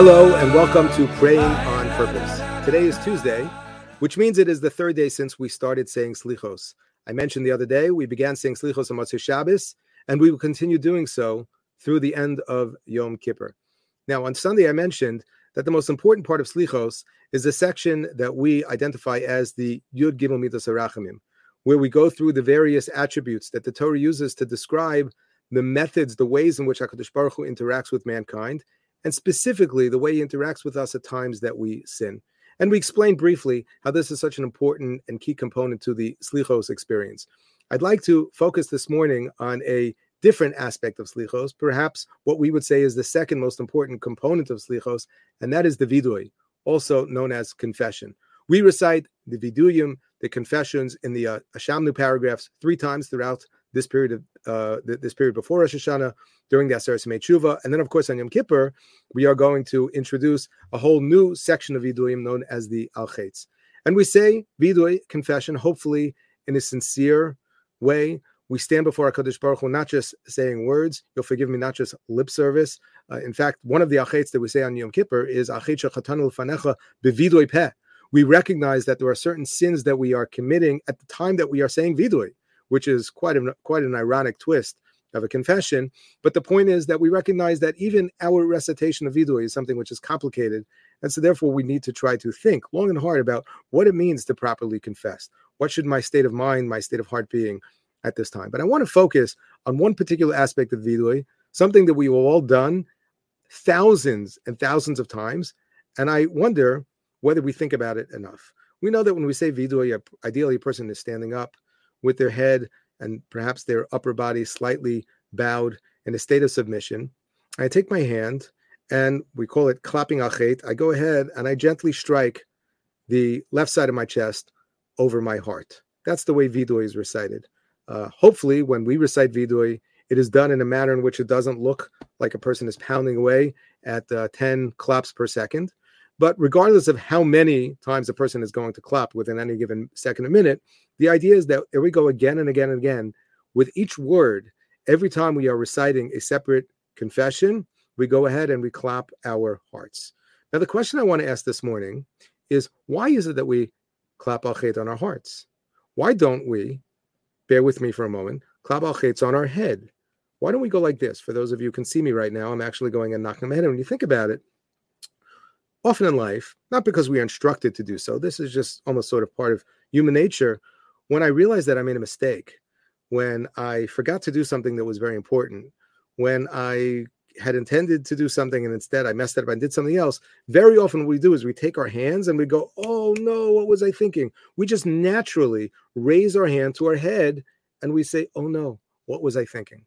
Hello and welcome to Praying on Purpose. Today is Tuesday, which means it is the third day since we started saying Slichos. I mentioned the other day we began saying Slichos on Motzei Shabbos, and we will continue doing so through the end of Yom Kippur. Now, on Sunday, I mentioned that the most important part of Slichos is the section that we identify as the Yud Gimel Midas Arachamim, where we go through the various attributes that the Torah uses to describe the methods, the ways in which HaKadosh Baruch Hu interacts with mankind, and specifically the way he interacts with us at times that we sin. And we explained briefly how this is such an important and key component to the Slichos experience. I'd like to focus this morning on a different aspect of Slichos, perhaps what we would say is the second most important component of Slichos, and that is the Vidui, also known as confession. We recite the Viduyim, the confessions in the uh, Ashamnu paragraphs three times throughout this period of uh, this period before Rosh Hashanah, during the Aseret Tshuva, and then of course on Yom Kippur, we are going to introduce a whole new section of Viduyim known as the Al Chetz. And we say Vidui, confession, hopefully in a sincere way. We stand before HaKadosh Baruch Hu, not just saying words, you'll forgive me, not just lip service. Uh, in fact, one of the Achetz that we say on Yom Kippur is Achet Shachatanu Fanecha Bevidui Peh. We recognize that there are certain sins that we are committing at the time that we are saying Vidui which is quite a, quite an ironic twist of a confession. But the point is that we recognize that even our recitation of vidui is something which is complicated, and so therefore we need to try to think long and hard about what it means to properly confess. What should my state of mind, my state of heart being at this time? But I want to focus on one particular aspect of vidui, something that we've all done thousands and thousands of times, and I wonder whether we think about it enough. We know that when we say vidui, ideally a person is standing up with their head and perhaps their upper body slightly bowed in a state of submission. I take my hand and we call it clapping achet. I go ahead and I gently strike the left side of my chest over my heart. That's the way vidui is recited. Uh, hopefully, when we recite vidui, it is done in a manner in which it doesn't look like a person is pounding away at uh, 10 claps per second. But regardless of how many times a person is going to clap within any given second or minute, the idea is that here we go again and again and again with each word. Every time we are reciting a separate confession, we go ahead and we clap our hearts. Now, the question I want to ask this morning is why is it that we clap al on our hearts? Why don't we, bear with me for a moment, clap al on our head? Why don't we go like this? For those of you who can see me right now, I'm actually going and knocking my head. And when you think about it, often in life, not because we are instructed to do so, this is just almost sort of part of human nature. When I realized that I made a mistake, when I forgot to do something that was very important, when I had intended to do something and instead I messed it up and did something else, very often what we do is we take our hands and we go, Oh no, what was I thinking? We just naturally raise our hand to our head and we say, Oh no, what was I thinking?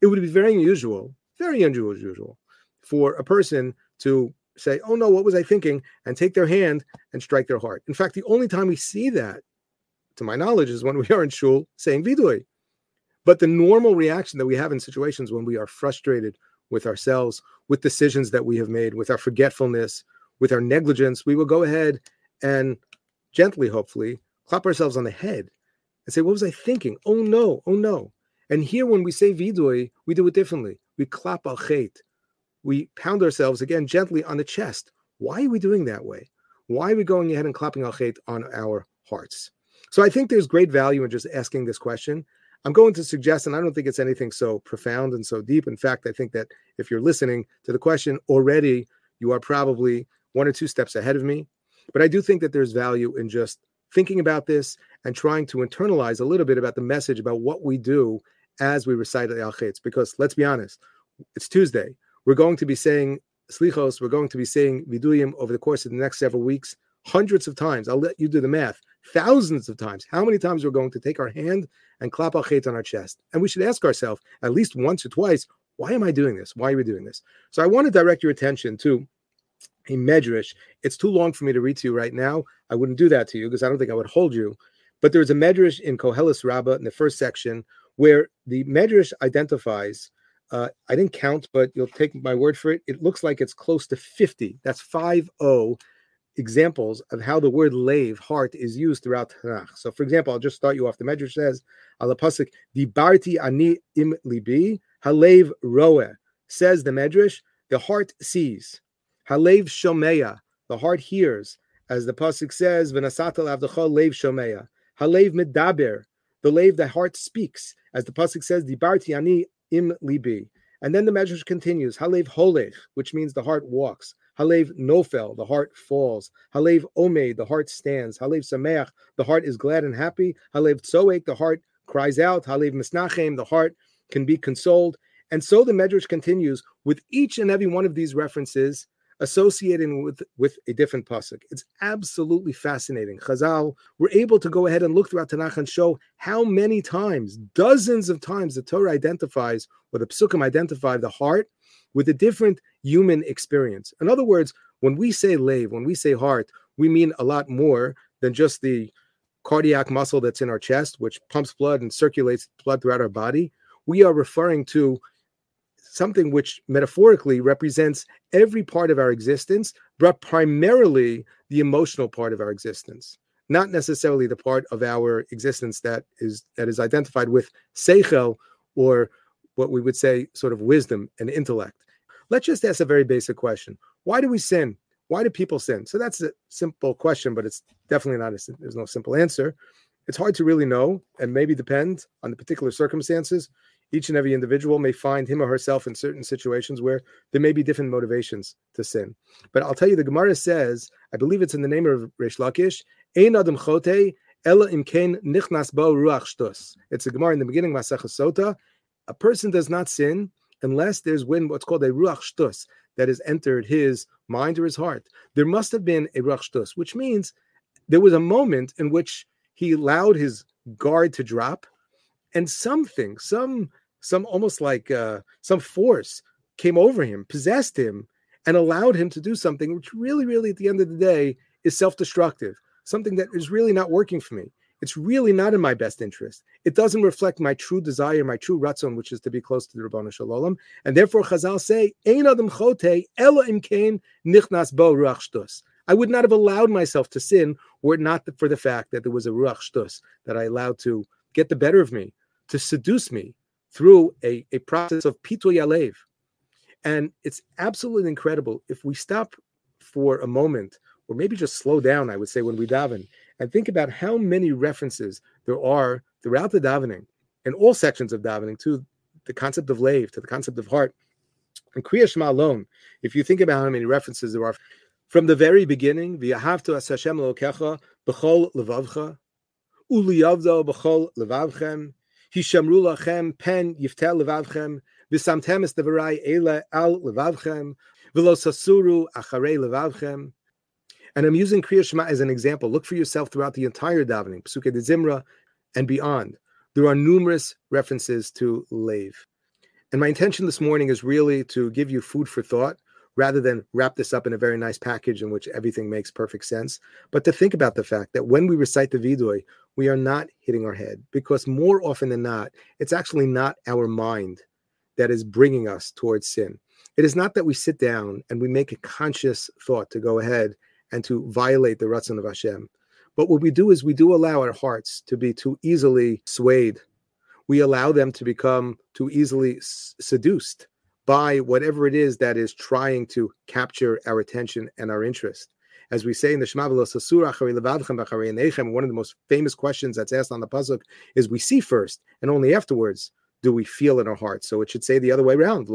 It would be very unusual, very unusual for a person to say, oh no, what was I thinking? And take their hand and strike their heart. In fact, the only time we see that, to my knowledge, is when we are in shul saying vidui. But the normal reaction that we have in situations when we are frustrated with ourselves, with decisions that we have made, with our forgetfulness, with our negligence, we will go ahead and gently, hopefully, clap ourselves on the head and say, What was I thinking? Oh no, oh no. And here, when we say vidui, we do it differently. We clap al chet we pound ourselves again gently on the chest. Why are we doing that way? Why are we going ahead and clapping al on our hearts? So I think there's great value in just asking this question. I'm going to suggest, and I don't think it's anything so profound and so deep. In fact, I think that if you're listening to the question already, you are probably one or two steps ahead of me. But I do think that there's value in just thinking about this and trying to internalize a little bit about the message about what we do as we recite the al. Because let's be honest, it's Tuesday. We're going to be saying slichos, we're going to be saying viduyim over the course of the next several weeks, hundreds of times. I'll let you do the math. Thousands of times. How many times we're going to take our hand and clap al on our chest? And we should ask ourselves at least once or twice, why am I doing this? Why are we doing this? So I want to direct your attention to a medrash. It's too long for me to read to you right now. I wouldn't do that to you because I don't think I would hold you. But there's a medrash in Koheles Rabbah in the first section where the medrash identifies uh, I didn't count, but you'll take my word for it. It looks like it's close to 50. That's 5 0 examples of how the word lave, heart, is used throughout Tanakh. So, for example, I'll just start you off. The Medrash says, Alapasik, Dibarti ani im libi, halev roe. Says the Medrash, the heart sees. Halev shomeya, the heart hears, as the pasuk says, "V'nasatal avdachol lev shomeya." Halev medaber, the lev, the heart speaks, as the pasuk says, "Dibarti ani im libi." And then the medrash continues, "Halev holech," which means the heart walks. Halev nofel, the heart falls. Halev omed, the heart stands. Halev sameach, the heart is glad and happy. Halev tzoek, the heart cries out. Halev misnachem, the heart can be consoled. And so the Medrash continues with each and every one of these references associating with, with a different pasuk. It's absolutely fascinating. Chazal were able to go ahead and look throughout Tanakh and show how many times, dozens of times, the Torah identifies or the psukim identify the heart with a different human experience. In other words, when we say lave, when we say heart, we mean a lot more than just the cardiac muscle that's in our chest, which pumps blood and circulates blood throughout our body. We are referring to something which metaphorically represents every part of our existence, but primarily the emotional part of our existence, not necessarily the part of our existence that is that is identified with seichel or what we would say sort of wisdom and intellect. Let's just ask a very basic question: Why do we sin? Why do people sin? So that's a simple question, but it's definitely not. A, there's no simple answer. It's hard to really know, and maybe depend on the particular circumstances each and every individual may find him or herself in certain situations where there may be different motivations to sin. But I'll tell you, the Gemara says, I believe it's in the name of Reish Lakish, Ein Adam Chote, Ella Imkain Nichnas Bo Ruach Shtus. It's a Gemara in the beginning, Masach Sota. A person does not sin unless there's when what's called a Ruach Shtus that has entered his mind or his heart. There must have been a Ruach Shtus, which means there was a moment in which he allowed his guard to drop and something, some some almost like uh, some force came over him, possessed him, and allowed him to do something which really, really, at the end of the day, is self destructive, something that is really not working for me. It's really not in my best interest. It doesn't reflect my true desire, my true ratzon, which is to be close to the Ribono Shel Olam. And therefore, Chazal say, Ein adam chote ela imkain nichnas bo ruach shtus. I would not have allowed myself to sin were it not for the fact that there was a ruach shtus that I allowed to get the better of me, to seduce me, through a, a process of pitul yalev. And it's absolutely incredible if we stop for a moment, or maybe just slow down, I would say, when we daven, and think about how many references there are throughout the davening, in all sections of davening, to the concept of lave, to the concept of heart. And Kriya Shema alone, if you think about how many references there are from the very beginning, V'yahavtu as Hashem b'chol levavcha, uliyavdo b'chol levavchem, Hishamru lachem pen yiftel levavchem v'samtem es devarai ele al levavchem v'lo sasuru acharei levavchem. And I'm using Kriya Shema as an example. Look for yourself throughout the entire davening, Psuke de Zimra and beyond. There are numerous references to lave. And my intention this morning is really to give you food for thought rather than wrap this up in a very nice package in which everything makes perfect sense, but to think about the fact that when we recite the Vidui, we are not hitting our head because more often than not, it's actually not our mind that is bringing us towards sin. It is not that we sit down and we make a conscious thought to go ahead and to violate the Ratzon of Hashem. But what we do is we do allow our hearts to be too easily swayed. We allow them to become too easily s- seduced by whatever it is that is trying to capture our attention and our interest as we say in the Shema one of the most famous questions that's asked on the pasuk is we see first and only afterwards do we feel in our hearts. So it should say the other way around.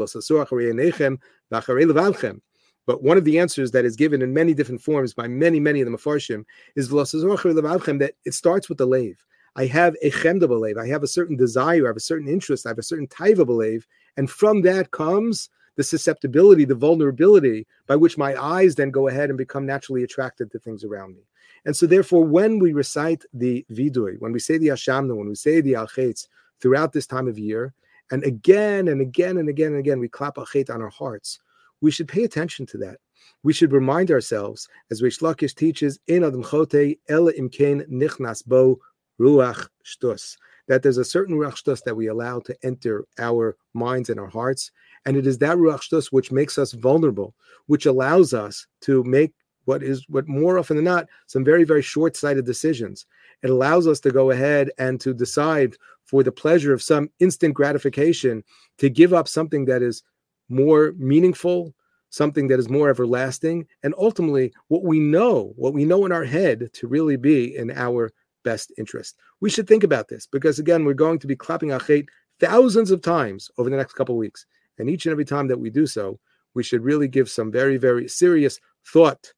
But one of the answers that is given in many different forms by many, many of the Mefarshim is that it starts with the lave. I have a chemda b'lev. I have a certain desire, I have a certain interest, I have a certain taiva b'lev, and from that comes the susceptibility, the vulnerability by which my eyes then go ahead and become naturally attracted to things around me. And so, therefore, when we recite the vidui, when we say the ashamna, when we say the alchetz throughout this time of year, and again and again and again and again, we clap alchet on our hearts, we should pay attention to that. We should remind ourselves, as Reish Lakish teaches, Ein Adam Chote, Ela Imkain Nichnas Bo Ruach Shtus, that there's a certain Ruach Shtus that we allow to enter our minds and our hearts, and it is that Ruach Shtus which makes us vulnerable, which allows us to make what is what more often than not, some very, very short-sighted decisions. It allows us to go ahead and to decide for the pleasure of some instant gratification to give up something that is more meaningful, something that is more everlasting, and ultimately what we know, what we know in our head to really be in our best interest. We should think about this because, again, we're going to be clapping achet thousands of times over the next couple of weeks. And each and every time that we do so, we should really give some very, very serious thought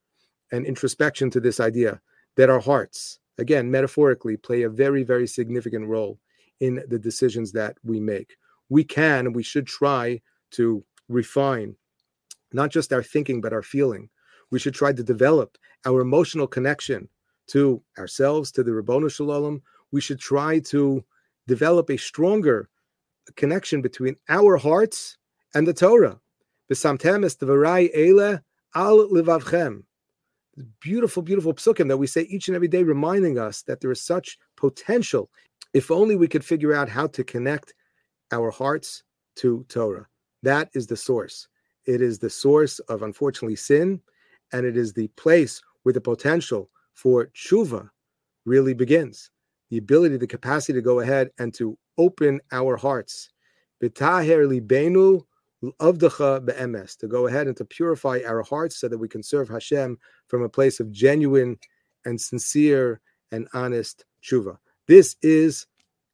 and introspection to this idea that our hearts, again, metaphorically, play a very, very significant role in the decisions that we make. We can we should try to refine not just our thinking, but our feeling. We should try to develop our emotional connection to ourselves, to the Ribono Shel Olam. We should try to develop a stronger connection between our hearts and the Torah. Besamtem es ele al livavchem. Beautiful, beautiful psukim that we say each and every day, reminding us that there is such potential. If only we could figure out how to connect our hearts to Torah. That is the source. It is the source of, unfortunately, sin, and it is the place where the potential for tshuva really begins. The ability, the capacity to go ahead and to open our hearts. B'taher libenu avdacha be'emes, to go ahead and to purify our hearts so that we can serve Hashem from a place of genuine and sincere and honest tshuva. This is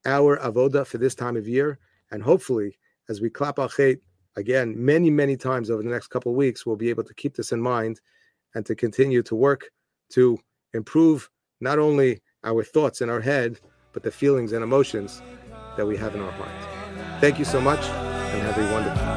our avoda for this time of year, and hopefully, as we clap our chet again many, many times over the next couple of weeks, we'll be able to keep this in mind and to continue to work to improve not only our thoughts in our head, but the feelings and emotions that we have in our heart. Thank you so much and have a wonderful